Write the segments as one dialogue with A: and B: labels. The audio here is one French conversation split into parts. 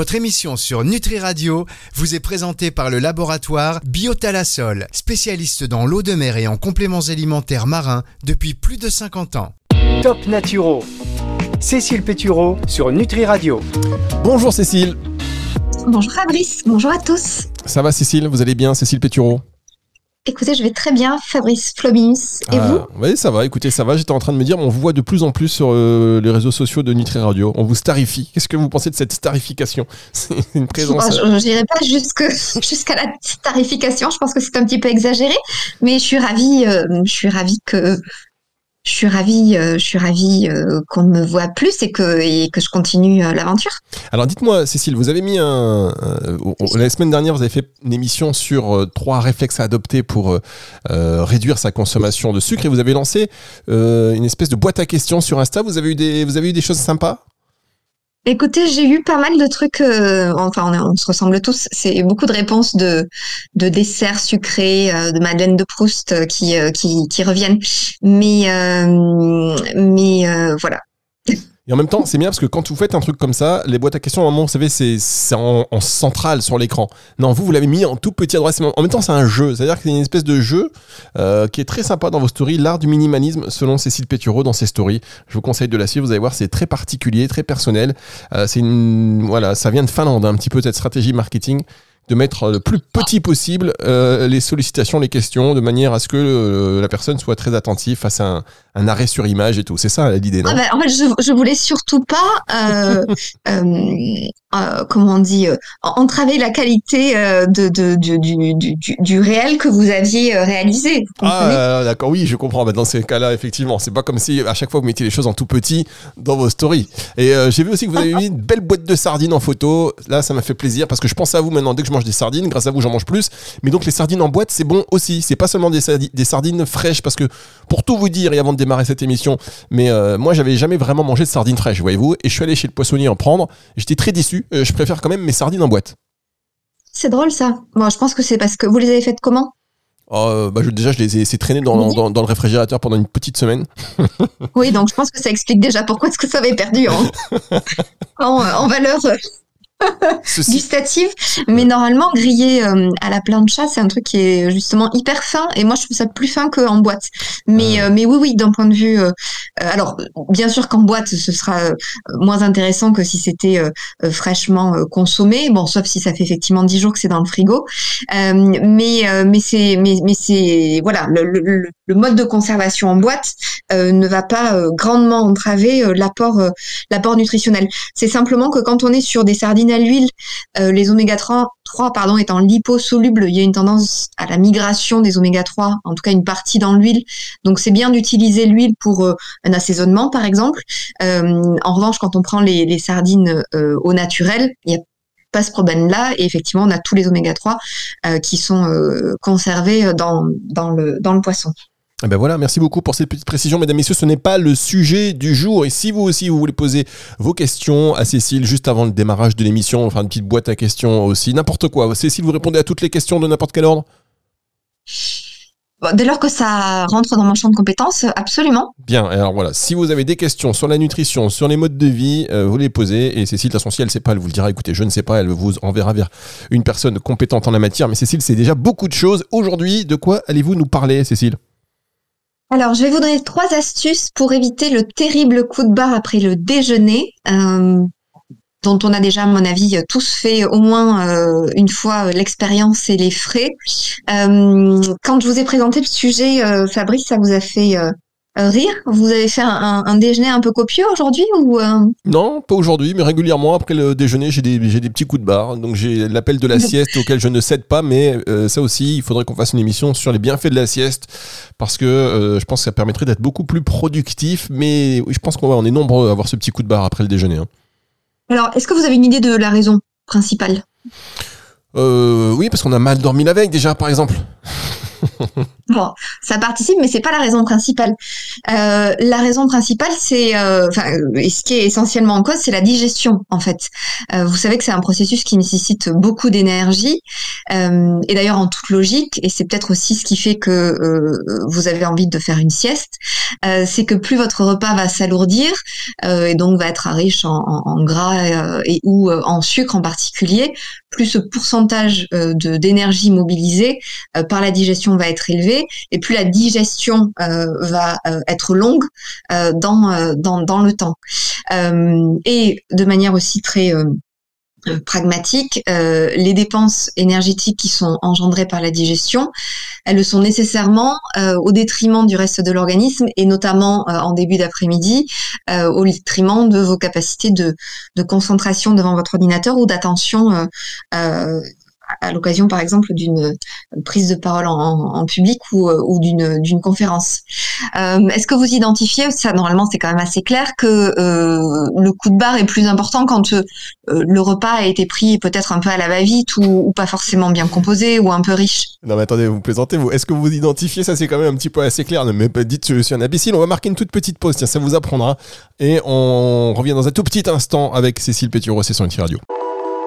A: Votre émission sur Nutri Radio vous est présentée par le laboratoire Biotalasol, spécialiste dans l'eau de mer et en compléments alimentaires marins depuis plus de 50 ans.
B: Top Naturo. Cécile Pétureau sur Nutri Radio.
C: Bonjour Cécile.
D: Bonjour Fabrice, bonjour à tous.
C: Ça va Cécile, vous allez bien? Cécile Pétureau?
D: Écoutez, je vais très bien, Fabrice Flobins. Et
C: Ah,
D: vous
C: Oui, ça va, écoutez, ça va. J'étais en train de me dire, on vous voit de plus en plus sur euh, les réseaux sociaux de Nutri Radio. On vous starifie. Qu'est-ce que vous pensez de cette starification? C'est une présence.
D: Oh, Je n'irai pas jusque- jusqu'à la tarification, je pense que c'est un petit peu exagéré, mais je suis ravie, euh, je suis ravie que. Je suis ravie, euh, je suis ravie euh, qu'on me voit plus et que, je continue euh, l'aventure.
C: Alors dites-moi, Cécile, vous avez mis un. la semaine dernière, vous avez fait une émission sur euh, trois réflexes à adopter pour réduire sa consommation de sucre et vous avez lancé une espèce de boîte à questions sur Insta. Vous avez eu des, vous avez eu des choses sympas?
D: Écoutez, j'ai eu pas mal de trucs, euh, enfin on, se ressemble tous, c'est beaucoup de réponses de, de desserts sucrés, euh, de Madeleine de Proust euh, qui, qui, qui reviennent. Mais, mais voilà.
C: Et en même temps, c'est bien parce que quand vous faites un truc comme ça, les boîtes à questions, à un moment, vous savez, c'est en, en centrale sur l'écran. Non, vous, vous l'avez mis en tout petit à droite. En même temps, c'est un jeu. C'est-à-dire que c'est une espèce de jeu euh, qui est très sympa dans vos stories. L'art du minimalisme, selon Cécile Pétureau dans ses stories. Je vous conseille de la suivre. Vous allez voir, c'est très particulier, très personnel. Euh, c'est une, voilà, ça vient de Finlande, un petit peu cette stratégie marketing de mettre le plus petit possible euh, les sollicitations, les questions, de manière à ce que euh, la personne soit très attentive face à un, un arrêt sur image et tout. C'est ça l'idée, non
D: Ah ben, en fait, je, je voulais surtout pas, euh, euh, euh, comment on dit, euh, entraver la qualité euh, de, de, du, du, du, du- du réel que vous aviez réalisé. Vous
C: Ah, d'accord, oui, je comprends. Bah, dans ces cas-là, effectivement, c'est pas comme si à chaque fois vous mettiez les choses en tout petit dans vos stories. Et j'ai vu aussi que vous avez mis une belle boîte de sardines en photo. Là, ça m'a fait plaisir parce que je pense à vous maintenant. Dès que je mange des sardines, grâce à vous, j'en mange plus. Mais donc, les sardines en boîte, c'est bon aussi. C'est pas seulement des sardines fraîches parce que pour tout vous dire, et avant de démarrer cette émission, mais euh, moi, j'avais jamais vraiment mangé de sardines fraîches, voyez-vous. Et je suis allé chez le poissonnier en prendre. J'étais très déçu. Euh, je préfère quand même mes sardines en boîte.
D: C'est drôle ça. Bon, je pense que c'est parce que vous les avez faites comment?
C: Oh, bah, je- déjà, je les ai traîner dans,
D: Oui.
C: dans, dans le réfrigérateur pendant une petite semaine.
D: Oui, donc je pense que ça explique déjà pourquoi est-ce que ça avait perdu en, en, en valeur euh, gustative. Mais normalement, grillé euh, à la plancha, c'est un truc qui est justement hyper fin. Et moi, je trouve ça plus fin qu'en boîte. Mais,
C: Ah.
D: euh, mais oui, oui, d'un point de vue. euh, euh, alors, bien sûr qu'en boîte, ce sera euh, moins intéressant que si c'était euh, euh, fraîchement euh, consommé. Bon, sauf si ça fait effectivement 10 jours que c'est dans le frigo. Euh, mais euh, mais c'est mais, mais c'est voilà le, le, le- le mode de conservation en boîte euh, ne va pas euh, grandement entraver euh, l'apport euh, l'apport nutritionnel. C'est simplement que quand on est sur des sardines à l'huile, euh, les oméga 3, 3 pardon, étant liposolubles, il y a une tendance à la migration des oméga 3, en tout cas une partie dans l'huile. Donc c'est bien d'utiliser l'huile pour euh, un assaisonnement par exemple. Euh, en revanche, quand on prend les, sardines au naturel, il y a pas ce problème-là et effectivement on a tous les oméga 3 euh, qui sont conservés dans le poisson.
C: Eh ben voilà, merci beaucoup pour cette petite précision, mesdames, messieurs. Ce n'est pas le sujet du jour. Et si vous aussi, vous voulez poser vos questions à Cécile juste avant le démarrage de l'émission, enfin une petite boîte à questions aussi, n'importe quoi. Cécile, vous répondez à toutes les questions de n'importe quel ordre?
D: Dès lors que ça rentre dans mon champ de compétences, absolument.
C: Bien, alors voilà, si vous avez des questions sur la nutrition, sur les modes de vie, euh, vous les posez. Et Cécile, de toute façon, si elle ne sait pas, elle vous le dira, écoutez, je ne sais pas, elle vous enverra vers une personne compétente en la matière. Mais Cécile, c'est déjà beaucoup de choses. Aujourd'hui, de quoi allez-vous nous parler, Cécile?
D: Alors, je vais vous donner trois astuces pour éviter le terrible coup de barre après le déjeuner, euh, dont on a déjà, à mon avis, tous fait au moins euh, une fois euh, l'expérience et les frais. Quand je vous ai présenté le sujet, Fabrice, ça vous a fait rire? Vous avez fait un, un- un déjeuner un peu copieux aujourd'hui ou euh,
C: Non, pas aujourd'hui, mais régulièrement après le déjeuner, j'ai des, des petits coups de barre. Donc j'ai l'appel de la sieste auquel je ne cède pas, mais euh, ça aussi, il faudrait qu'on fasse une émission sur les bienfaits de la sieste parce que euh, je pense que ça permettrait d'être beaucoup plus productif. Mais je pense qu'on est nombreux à avoir ce petit coup de barre après le déjeuner. hein.
D: Alors, est-ce que vous avez une idée de la raison principale?
C: Euh, oui, parce qu'on a mal dormi la veille déjà, par exemple.
D: Bon, ça participe, mais c'est pas la raison principale. Euh, la raison principale, c'est, euh, enfin, euh, et ce qui est essentiellement en cause, c'est la digestion, en fait. Euh, vous savez que c'est un processus qui nécessite beaucoup d'énergie. et d'ailleurs en toute logique, et c'est peut-être aussi ce qui fait que vous avez envie de faire une sieste, c'est que plus votre repas va s'alourdir et donc va être riche en, en gras et ou en sucre en particulier, plus ce pourcentage de d'énergie mobilisée par la digestion va être élevé et plus la digestion va être longue dans, dans dans le temps. et de manière aussi très euh, pragmatique, euh, les dépenses énergétiques qui sont engendrées par la digestion, elles le sont nécessairement euh, au détriment du reste de l'organisme et notamment en début d'après-midi, au détriment de vos capacités de, concentration devant votre ordinateur ou d'attention à l'occasion, par exemple, d'une prise de parole en, public ou, euh, ou d'une conférence. Euh, Est-ce que vous identifiez, ça normalement c'est quand même assez clair, que euh, le coup de barre est plus important quand euh, le repas a été pris peut-être un peu à la va-vite ou, ou, pas forcément bien composé ou un peu riche?
C: Non mais attendez, vous plaisantez, vous. Est-ce que vous identifiez, ça c'est quand même un petit peu assez clair, ne me dites je suis un imbécile, on va marquer une toute petite pause, tiens, ça vous apprendra. Et on revient dans un tout petit instant avec Cécile Pétureau, c'est son Radio.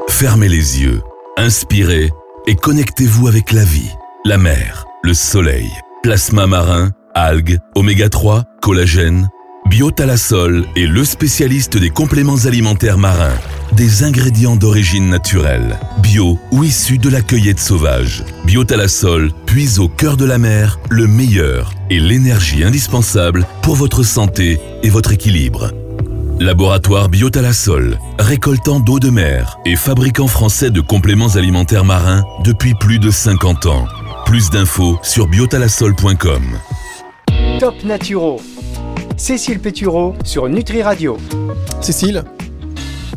E: Fermez les yeux Inspirez et connectez-vous avec la vie, la mer, le soleil, plasma marin, algues, oméga 3, collagène. Biotalasol est le spécialiste des compléments alimentaires marins, des ingrédients d'origine naturelle, bio ou issus de la cueillette sauvage. Biotalasol puise au cœur de la mer le meilleur et l'énergie indispensable pour votre santé et votre équilibre. Laboratoire Biotalasol, récoltant d'eau de mer et fabricant français de compléments alimentaires marins depuis plus de 50 ans. Plus d'infos sur biotalasol.com.
B: Top Naturo. Cécile Pétureau sur Nutri Radio.
C: Cécile,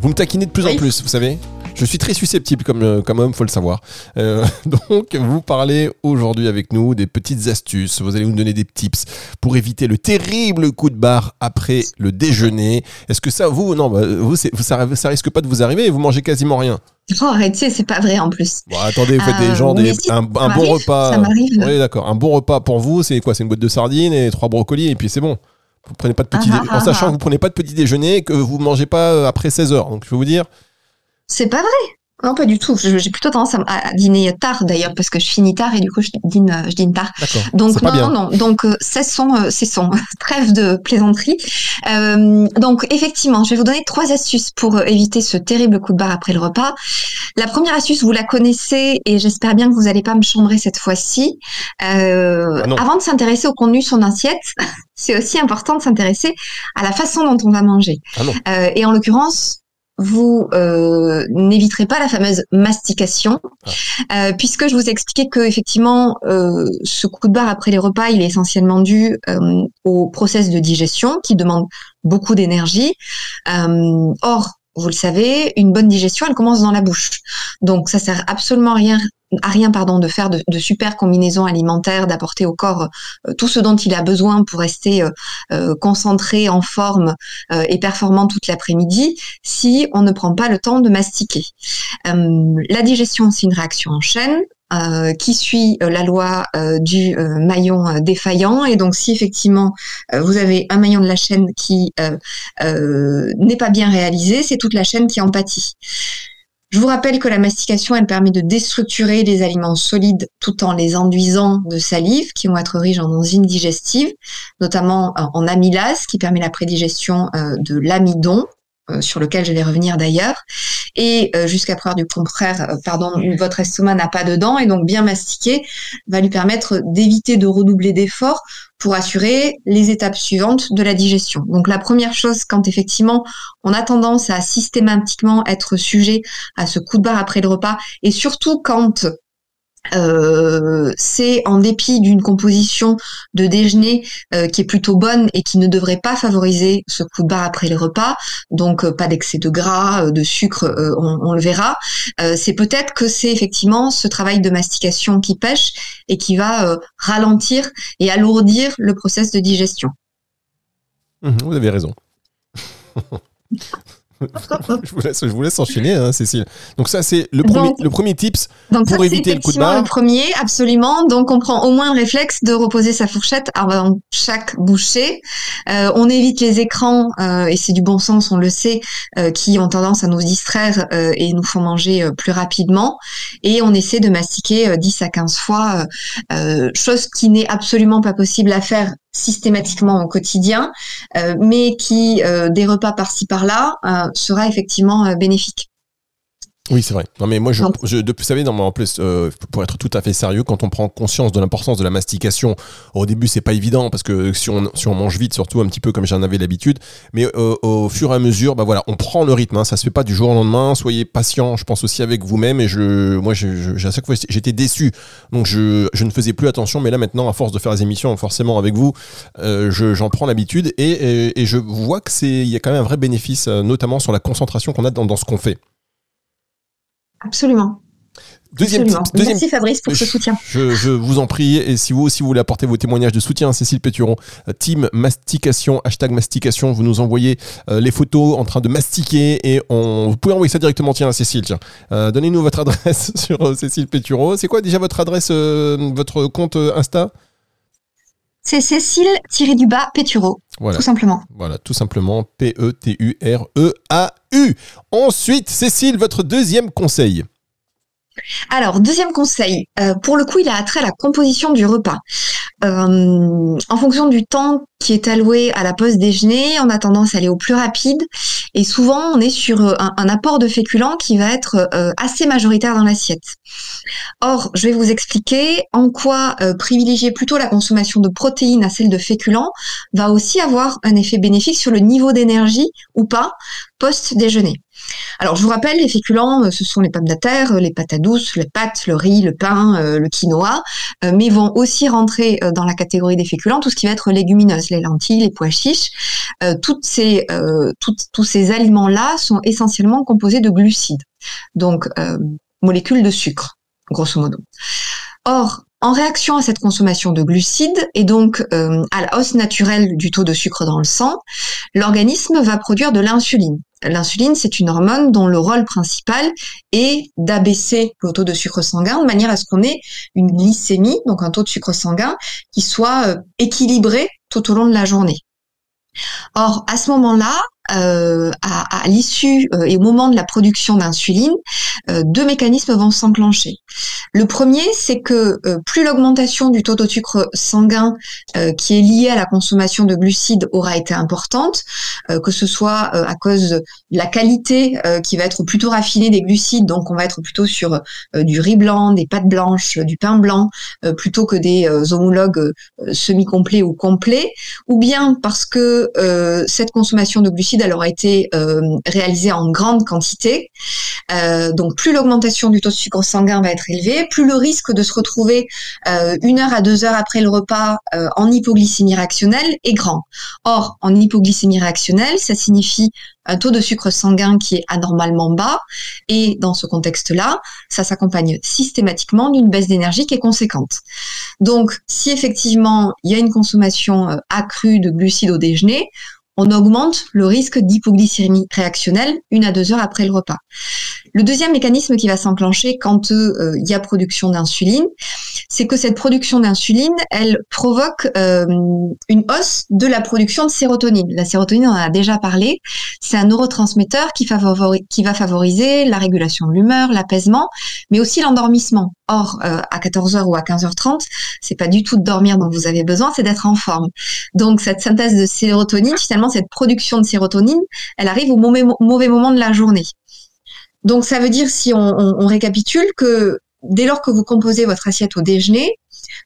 C: vous me taquinez de plus en plus, vous savez je suis très susceptible comme, euh, comme homme, faut le savoir. Euh, donc, vous parlez aujourd'hui avec nous des petites astuces. Vous allez nous donner des tips pour éviter le terrible coup de barre après le déjeuner. Est-ce que ça, vous, non, bah, vous, ça, ça risque pas de vous arriver et vous mangez quasiment rien
D: Oh, arrêtez, c'est pas vrai en plus.
C: Bon, attendez, vous faites des euh, gens, des, un, bon repas.
D: Ça m'arrive.
C: Oui, d'accord. Un bon repas pour vous, c'est quoi? C'est une boîte de sardines et trois brocolis et puis c'est bon. Vous prenez pas de petit ah, ah, en sachant ah, que vous prenez pas de petit déjeuner, que vous mangez pas après 16 heures. Donc je peux vous dire,
D: c'est pas vrai. Non, pas du tout. J'ai plutôt tendance à, dîner tard d'ailleurs parce que je finis tard et du coup je dîne, je dîne tard. Donc non, non, non. Donc euh, cessons, euh, cessons. Trêve de plaisanterie. Euh, donc effectivement, je vais vous donner trois astuces pour éviter ce terrible coup de barre après le repas. La première astuce, vous la connaissez et j'espère bien que vous n'allez pas me chambrer cette fois-ci. Euh, ah avant de s'intéresser au contenu de son assiette, c'est aussi important de s'intéresser à la façon dont on va manger.
C: Ah
D: euh, et en l'occurrence, vous euh, n'éviterez pas la fameuse mastication, ah. euh, puisque je vous ai expliqué que effectivement euh, ce coup de barre après les repas, il est essentiellement dû au process de digestion qui demande beaucoup d'énergie. or, vous le savez, une bonne digestion, elle commence dans la bouche. Donc, ça sert absolument à rien, à rien pardon, de faire de, super combinaisons alimentaires, d'apporter au corps euh, tout ce dont il a besoin pour rester euh, euh, concentré, en forme et performant toute l'après-midi, si on ne prend pas le temps de mastiquer. la digestion, c'est une réaction en chaîne. Euh, qui suit euh, la loi euh, du maillon défaillant. Et donc, si effectivement vous avez un maillon de la chaîne qui n'est pas bien réalisé, c'est toute la chaîne qui en pâtit. Je vous rappelle que la mastication, elle permet de déstructurer les aliments solides tout en les enduisant de salive, qui vont être riches en enzymes digestives, notamment en amylase, qui permet la prédigestion de l'amidon, euh, sur lequel je vais revenir d'ailleurs. Et euh, jusqu'à preuve du contraire, euh, pardon, votre estomac n'a pas de dents et donc bien mastiquer va lui permettre d'éviter de redoubler d'efforts pour assurer les étapes suivantes de la digestion. Donc la première chose, quand effectivement on a tendance à systématiquement être sujet à ce coup de barre après le repas, et surtout quand euh, c'est en dépit d'une composition de déjeuner euh, qui est plutôt bonne et qui ne devrait pas favoriser ce coup de barre après le repas, donc euh, pas d'excès de gras, de sucre, on, le verra. c'est peut-être que c'est effectivement ce travail de mastication qui pêche et qui va ralentir et alourdir le process de digestion.
C: Mmh, vous avez raison. je, vous laisse, je vous laisse enchaîner, hein, Cécile. Donc ça, c'est le premier,
D: Donc-
C: le premier tips
D: Donc
C: pour
D: ça,
C: éviter le coup de barre.
D: le premier, absolument. Donc on prend au moins le réflexe de reposer sa fourchette avant chaque bouchée. Euh, on évite les écrans, euh, et c'est du bon sens, on le sait, euh, qui ont tendance à nous distraire euh, et nous font manger plus rapidement. Et on essaie de mastiquer euh, 10 à 15 fois, chose qui n'est absolument pas possible à faire systématiquement au quotidien, euh, mais qui, euh, des repas par-ci par-là, euh, sera effectivement bénéfique.
C: Oui, c'est vrai. Non, mais moi, je, je, de- vous savez, non, en plus, euh, pour être tout à fait sérieux, quand on prend conscience de l'importance de la mastication, au début, c'est pas évident parce que si on, si on mange vite, surtout un petit peu comme j'en avais l'habitude, mais euh, au fur et à mesure, bah voilà, on prend le rythme. Hein, ça se fait pas du jour au lendemain. Soyez patient. Je pense aussi avec vous-même. Et je, moi, je, je- à chaque fois, j'étais déçu. Donc, je, je ne faisais plus attention. Mais là, maintenant, à force de faire les émissions, forcément avec vous, euh, je- j'en prends l'habitude et, et, et je vois que c'est, il y a quand même un vrai bénéfice, euh, notamment sur la concentration qu'on a dans, dans ce qu'on fait.
D: Absolument.
C: Deuxième,
D: Absolument.
C: tip- deuxième
D: Merci Fabrice pour ce soutien.
C: Je, je vous en prie, et si vous aussi vous voulez apporter vos témoignages de soutien à Cécile Péturon, euh, team mastication, hashtag mastication, vous nous envoyez euh, les photos en train de mastiquer et on, vous pouvez envoyer ça directement tiens, à Cécile. tiens. Euh, Donnez-nous votre adresse sur euh, Cécile Péturon. C'est quoi déjà votre adresse, votre compte Insta?
D: C'est Cécile-du-bas Pétureau,
C: Voilà.
D: tout simplement.
C: Voilà, tout simplement E P-E-T-U-R-E-A-U. Ensuite, Cécile, votre deuxième conseil.
D: Alors, deuxième conseil, euh, pour le coup, il a attrait à la composition du repas. Euh, en fonction du temps qui est alloué à la pause déjeuner, on a tendance à aller au plus rapide et souvent on est sur euh, un, apport de féculents qui va être assez majoritaire dans l'assiette. Or, je vais vous expliquer en quoi privilégier plutôt la consommation de protéines à celle de féculents va aussi avoir un effet bénéfique sur le niveau d'énergie ou pas post-déjeuner. Alors, je vous rappelle, les féculents, euh, ce sont les pommes de terre, euh, les patates douces, les pâtes, le riz, le pain, euh, le quinoa, mais vont aussi rentrer dans la catégorie des féculents tout ce qui va être légumineuse, les lentilles, les pois chiches. Toutes ces, tous ces aliments-là sont essentiellement composés de glucides, donc molécules de sucre, grosso modo. Or, en réaction à cette consommation de glucides et donc euh, à la hausse naturelle du taux de sucre dans le sang, l'organisme va produire de l'insuline. L'insuline, c'est une hormone dont le rôle principal est d'abaisser le taux de sucre sanguin de manière à ce qu'on ait une glycémie, donc un taux de sucre sanguin, qui soit euh, équilibré tout au long de la journée. Or, à ce moment-là, euh, à, à l'issue euh, et au moment de la production d'insuline, euh, deux mécanismes vont s'enclencher. Le premier, c'est que euh, plus l'augmentation du taux de sucre sanguin euh, qui est liée à la consommation de glucides aura été importante, euh, que ce soit à cause de la qualité qui va être plutôt raffinée des glucides, donc on va être plutôt sur du riz blanc, des pâtes blanches, du pain blanc, plutôt que des homologues semi-complets ou complets, ou bien parce que cette consommation de glucides aura été euh, réalisée en grande quantité. Euh, donc plus l'augmentation du taux de sucre sanguin va être élevée, plus le risque de se retrouver euh, une heure à deux heures après le repas en hypoglycémie réactionnelle est grand. Or, en hypoglycémie réactionnelle, ça signifie un taux de sucre sanguin qui est anormalement bas et dans ce contexte-là, ça s'accompagne systématiquement d'une baisse d'énergie qui est conséquente. Donc, si effectivement il y a une consommation accrue de glucides au déjeuner, on augmente le risque d'hypoglycémie réactionnelle une à deux heures après le repas. Le deuxième mécanisme qui va s'enclencher quand euh, il y a production d'insuline, c'est que cette production d'insuline, elle provoque euh, une hausse de la production de sérotonine. La sérotonine, on en a déjà parlé, c'est un neurotransmetteur qui, va favoriser la régulation de l'humeur, l'apaisement, mais aussi l'endormissement. Or, euh, à 14h ou à 15h30, c'est pas du tout de dormir dont vous avez besoin, c'est d'être en forme. Donc, cette synthèse de sérotonine, finalement, cette production de sérotonine, elle arrive au mauvais moment de la journée. Donc, ça veut dire, si on, récapitule, que dès lors que vous composez votre assiette au déjeuner,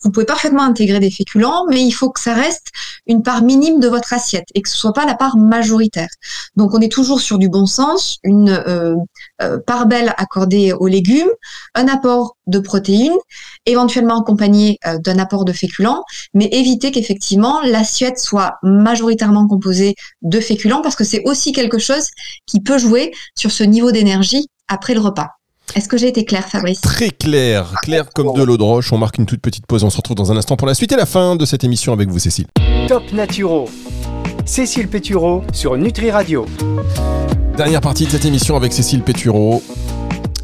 D: vous pouvez parfaitement intégrer des féculents, mais il faut que ça reste une part minime de votre assiette et que ce soit pas la part majoritaire. Donc, on est toujours sur du bon sens, une euh, euh, part belle accordée aux légumes, un apport de protéines, éventuellement accompagné euh, d'un apport de féculents, mais éviter qu'effectivement l'assiette soit majoritairement composée de féculents parce que c'est aussi quelque chose qui peut jouer sur ce niveau d'énergie après le repas. Est-ce que j'ai été claire, Fabrice
C: Très clair, clair comme de l'eau de roche. On marque une toute petite pause. On se retrouve dans un instant pour la suite et la fin de cette émission avec vous, Cécile.
B: Top Naturo. Cécile Pétureau sur Nutri Radio.
C: Dernière partie de cette émission avec Cécile Pétureau.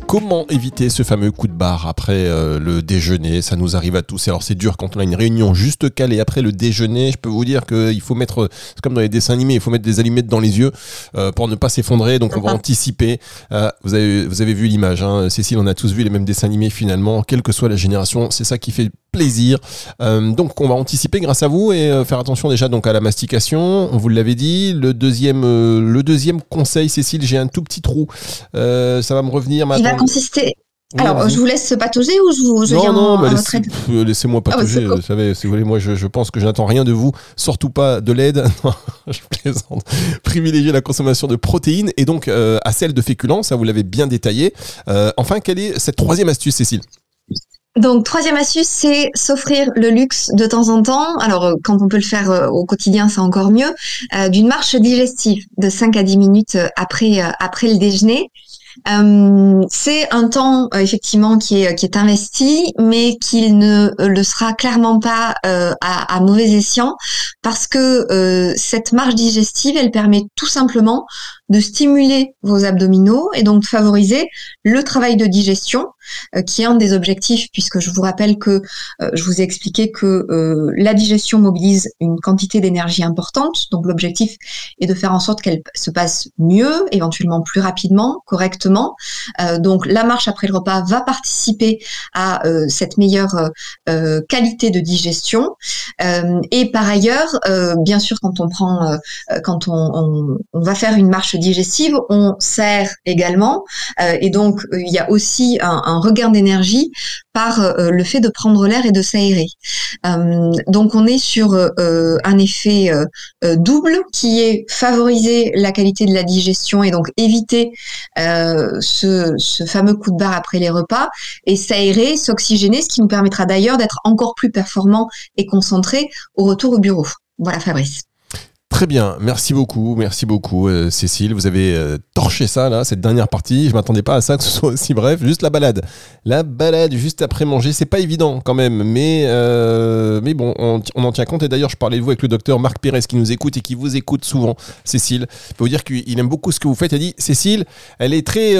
C: Comment éviter ce fameux coup de barre après euh, le déjeuner? Ça nous arrive à tous. Alors c'est dur quand on a une réunion juste calée après le déjeuner. Je peux vous dire qu'il faut mettre, c'est comme dans les dessins animés, il faut mettre des allumettes dans les yeux euh, pour ne pas s'effondrer. Donc on va anticiper. Euh, vous, avez, vous avez vu l'image, hein. Cécile, on a tous vu les mêmes dessins animés finalement, quelle que soit la génération. C'est ça qui fait plaisir. donc on va anticiper grâce à vous et faire attention déjà donc à la mastication. On vous l'avait dit. Le deuxième, le deuxième conseil, Cécile, j'ai un tout petit trou. ça va me revenir maintenant
D: Alors, je vous laisse se patauger ou je vous je
C: Non, non, bah, laissez-moi ah, patauger. vous savez, si vous voulez, moi, je, pense que je n'attends rien de vous, surtout pas de l'aide. je plaisante. Privilégier la consommation de protéines et donc euh, à celle de féculents, ça vous l'avez bien détaillé. Euh, enfin, quelle est cette troisième astuce, Cécile?
D: Donc, troisième astuce, c'est s'offrir le luxe de temps en temps. Alors, euh, quand on peut le faire au quotidien, c'est encore mieux. D'une marche digestive de 5 à 10 minutes après, après le déjeuner. Euh, c'est un temps euh, effectivement qui est, qui est investi, mais qu'il ne le sera clairement pas euh, à, mauvais escient, parce que cette marche digestive, elle permet tout simplement de stimuler vos abdominaux et donc de favoriser le travail de digestion, euh, qui est un des objectifs, puisque je vous rappelle que euh, je vous ai expliqué que euh, la digestion mobilise une quantité d'énergie importante. Donc l'objectif est de faire en sorte qu'elle se passe mieux, éventuellement plus rapidement, correctement. donc la marche après le repas va participer à cette meilleure qualité de digestion. et par ailleurs, bien sûr, quand on prend, quand on, on, on va faire une marche digestive, on sert également. Euh, et donc, euh, il y a aussi un, regain d'énergie par euh, le fait de prendre l'air et de s'aérer. donc, on est sur un effet double qui est favoriser la qualité de la digestion et donc éviter ce, ce fameux coup de barre après les repas et s'aérer, s'oxygéner, ce qui nous permettra d'ailleurs d'être encore plus performant et concentré au retour au bureau. Voilà Fabrice.
C: Très bien, merci beaucoup, merci beaucoup euh, Cécile. Vous avez euh, torché ça là, cette dernière partie. Je m'attendais pas à ça que ce soit aussi bref. Juste la balade, la balade juste après manger, c'est pas évident quand même, mais euh, mais bon, on, en tient compte. Et d'ailleurs, je parlais de vous avec le docteur Marc Pérez qui nous écoute et qui vous écoute souvent. Cécile, je peux vous dire qu'il aime beaucoup ce que vous faites. Il a dit Cécile, elle est très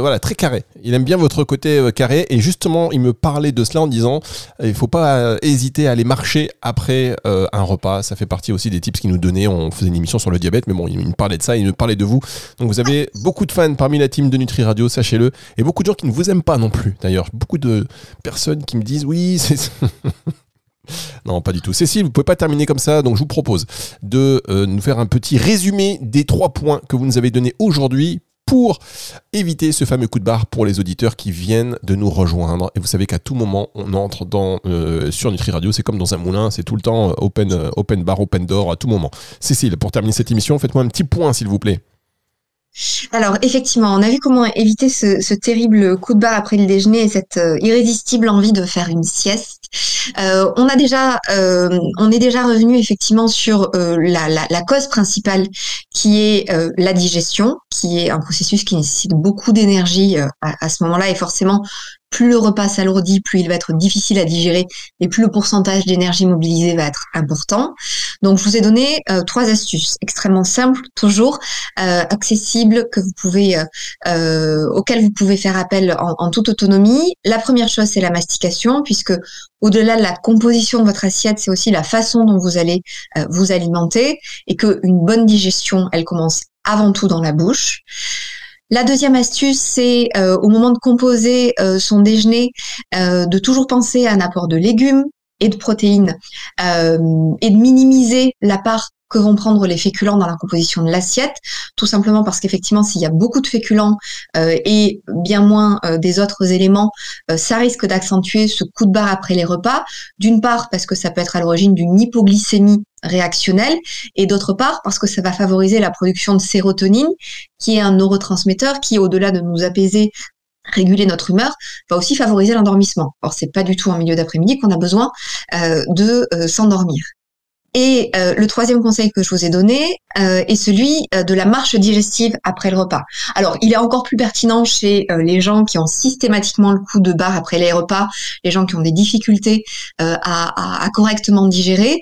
C: voilà très carrée. Il aime bien votre côté carré et justement, il me parlait de cela en disant il faut pas hésiter à aller marcher après un repas. Ça fait partie aussi des tips qui nous on faisait une émission sur le diabète, mais bon, il me parlait de ça, il me parlait de vous. Donc vous avez beaucoup de fans parmi la team de Nutri Radio, sachez-le, et beaucoup de gens qui ne vous aiment pas non plus. D'ailleurs, beaucoup de personnes qui me disent oui, c'est Non, pas du tout. Cécile, vous pouvez pas terminer comme ça, donc je vous propose de euh, nous faire un petit résumé des trois points que vous nous avez donnés aujourd'hui pour éviter ce fameux coup de barre pour les auditeurs qui viennent de nous rejoindre. Et vous savez qu'à tout moment, on entre dans, euh, sur Nutri Radio, c'est comme dans un moulin, c'est tout le temps open, euh, open bar, open door à tout moment. Cécile, pour terminer cette émission, faites-moi un petit point s'il vous plaît.
D: Alors effectivement, on a vu comment éviter ce, terrible coup de barre après le déjeuner et cette irrésistible envie de faire une sieste. on a déjà, on est déjà revenu effectivement sur la, cause principale qui est la digestion qui est un processus qui nécessite beaucoup d'énergie euh, à, ce moment-là et forcément plus le repas s'alourdit, plus il va être difficile à digérer et plus le pourcentage d'énergie mobilisée va être important. Donc je vous ai donné euh, trois astuces extrêmement simples, toujours euh, accessibles, que vous pouvez, auxquelles vous pouvez faire appel en, en toute autonomie. La première chose c'est la mastication, puisque au-delà de la composition de votre assiette, c'est aussi la façon dont vous allez vous alimenter et qu'une bonne digestion, elle commence avant tout dans la bouche. La deuxième astuce, c'est euh, au moment de composer euh, son déjeuner, euh, de toujours penser à un apport de légumes et de protéines et de minimiser la part que vont prendre les féculents dans la composition de l'assiette, tout simplement parce qu'effectivement, s'il y a beaucoup de féculents euh, et bien moins euh, des autres éléments, euh, ça risque d'accentuer ce coup de barre après les repas. D'une part, parce que ça peut être à l'origine d'une hypoglycémie réactionnelle, et d'autre part, parce que ça va favoriser la production de sérotonine, qui est un neurotransmetteur qui, au-delà de nous apaiser réguler notre humeur, va aussi favoriser l'endormissement. Or, c'est pas du tout en milieu d'après-midi qu'on a besoin de s'endormir. Et euh, le troisième conseil que je vous ai donné euh, est celui euh, de la marche digestive après le repas. Alors, il est encore plus pertinent chez les gens qui ont systématiquement le coup de barre après les repas, les gens qui ont des difficultés à, à, correctement digérer,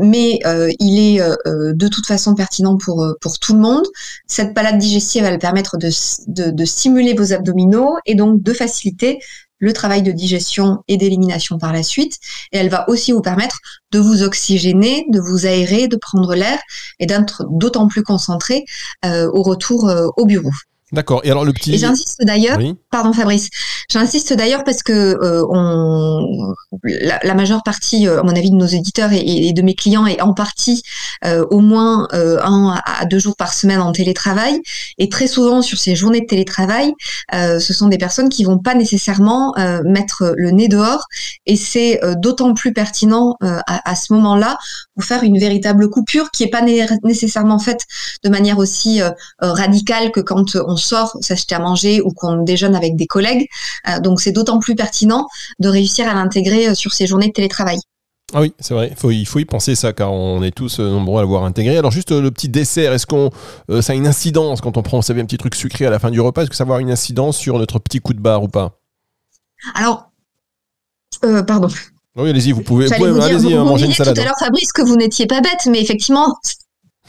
D: mais il est de toute façon pertinent pour, pour tout le monde. Cette balade digestive, va permettre de, de, de stimuler vos abdominaux et donc de faciliter le travail de digestion et d'élimination par la suite. Et elle va aussi vous permettre de vous oxygéner, de vous aérer, de prendre l'air et d'être d'autant plus concentré euh, au retour euh, au bureau.
C: D'accord. Et alors le petit.
D: Et j'insiste d'ailleurs. Pardon Fabrice. J'insiste d'ailleurs parce que euh, on, la, majeure partie, euh, à mon avis, de nos éditeurs et, de mes clients est en partie euh, au moins un à deux jours par semaine en télétravail. Et très souvent sur ces journées de télétravail, ce sont des personnes qui vont pas nécessairement mettre le nez dehors. Et c'est d'autant plus pertinent à, à, ce moment-là vous faire une véritable coupure qui est pas nécessairement faite de manière aussi radicale que quand on sort s'acheter à manger ou qu'on déjeune avec des collègues. Euh, donc c'est d'autant plus pertinent de réussir à l'intégrer euh, sur ces journées de télétravail.
C: Ah oui, c'est vrai, il faut, il faut y penser ça car on est tous euh, nombreux à l'avoir intégré. Alors juste le petit dessert, est-ce qu'on ça a une incidence quand on prend, vous savez, un petit truc sucré à la fin du repas? Est-ce que ça va avoir une incidence sur notre petit coup de barre ou pas?
D: Alors, pardon.
C: Oui, allez-y, vous pouvez, allez-y,
D: hein,
C: manger une salade.
D: tout à l'heure, Fabrice, que vous n'étiez pas bête, mais effectivement,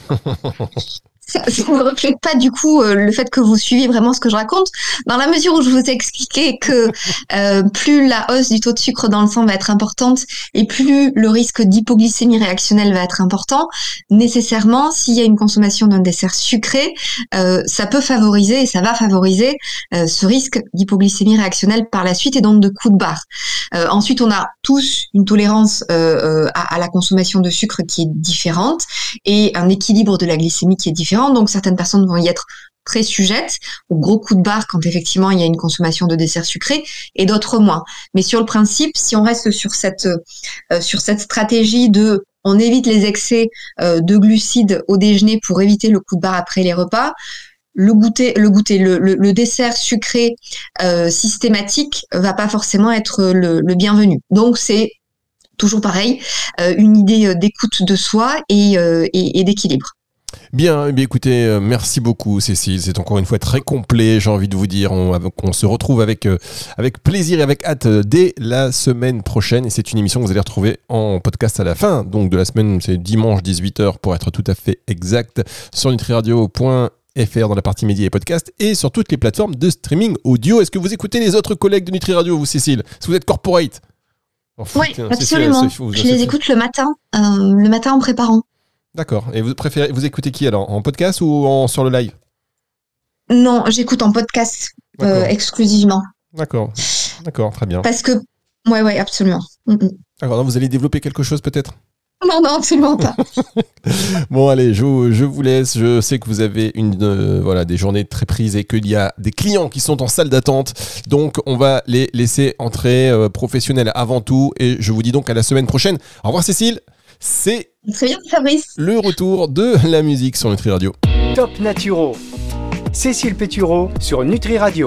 D: ça ne reflète pas du coup euh, le fait que vous suivez vraiment ce que je raconte, dans la mesure où je vous ai expliqué que euh, plus la hausse du taux de sucre dans le sang va être importante et plus le risque d'hypoglycémie réactionnelle va être important, nécessairement, s'il y a une consommation d'un dessert sucré, euh, ça peut favoriser et ça va favoriser ce risque d'hypoglycémie réactionnelle par la suite et donc de coup de barre. ensuite, on a tous une tolérance à, à la consommation de sucre qui est différente et un équilibre de la glycémie qui est différent donc certaines personnes vont y être très sujettes au gros coup de barre quand effectivement il y a une consommation de desserts sucrés et d'autres moins. Mais sur le principe, si on reste sur cette euh, sur cette stratégie de on évite les excès euh, de glucides au déjeuner pour éviter le coup de barre après les repas, le goûter, le goûter, le, dessert sucré euh, systématique va pas forcément être le, bienvenu. Donc c'est toujours pareil, une idée d'écoute de soi et d'équilibre.
C: Bien, eh écoutez, euh, merci beaucoup Cécile, c'est encore une fois très complet, j'ai envie de vous dire, on, se retrouve avec, euh, avec plaisir et avec hâte euh, dès la semaine prochaine et c'est une émission que vous allez retrouver en podcast à la fin, donc de la semaine, c'est dimanche 18h pour être tout à fait exact, sur nutriradio.fr dans la partie médias et podcast et sur toutes les plateformes de streaming audio. Est-ce que vous écoutez les autres collègues de Nutri Radio, vous Cécile? Si vous êtes corporate?
D: Oui, absolument. je les écoute le matin, le matin en préparant.
C: D'accord. Et vous préférez vous écoutez qui alors En podcast ou en, sur le live?
D: Non, j'écoute en podcast euh, exclusivement.
C: D'accord. D'accord, très bien.
D: Parce que ouais, ouais, absolument. Mm, mm.
C: D'accord. Vous allez développer quelque chose peut-être?
D: Non, non, absolument pas.
C: bon, allez, je, vous laisse. Je sais que vous avez une, euh, voilà, des journées très prises et qu'il y a des clients qui sont en salle d'attente. Donc, on va les laisser entrer euh, professionnels avant tout. Et je vous dis donc à la semaine prochaine. Au revoir, Cécile. C'est le retour de la musique sur Nutri Radio.
B: Top Naturo. Cécile Pétureau sur Nutri Radio.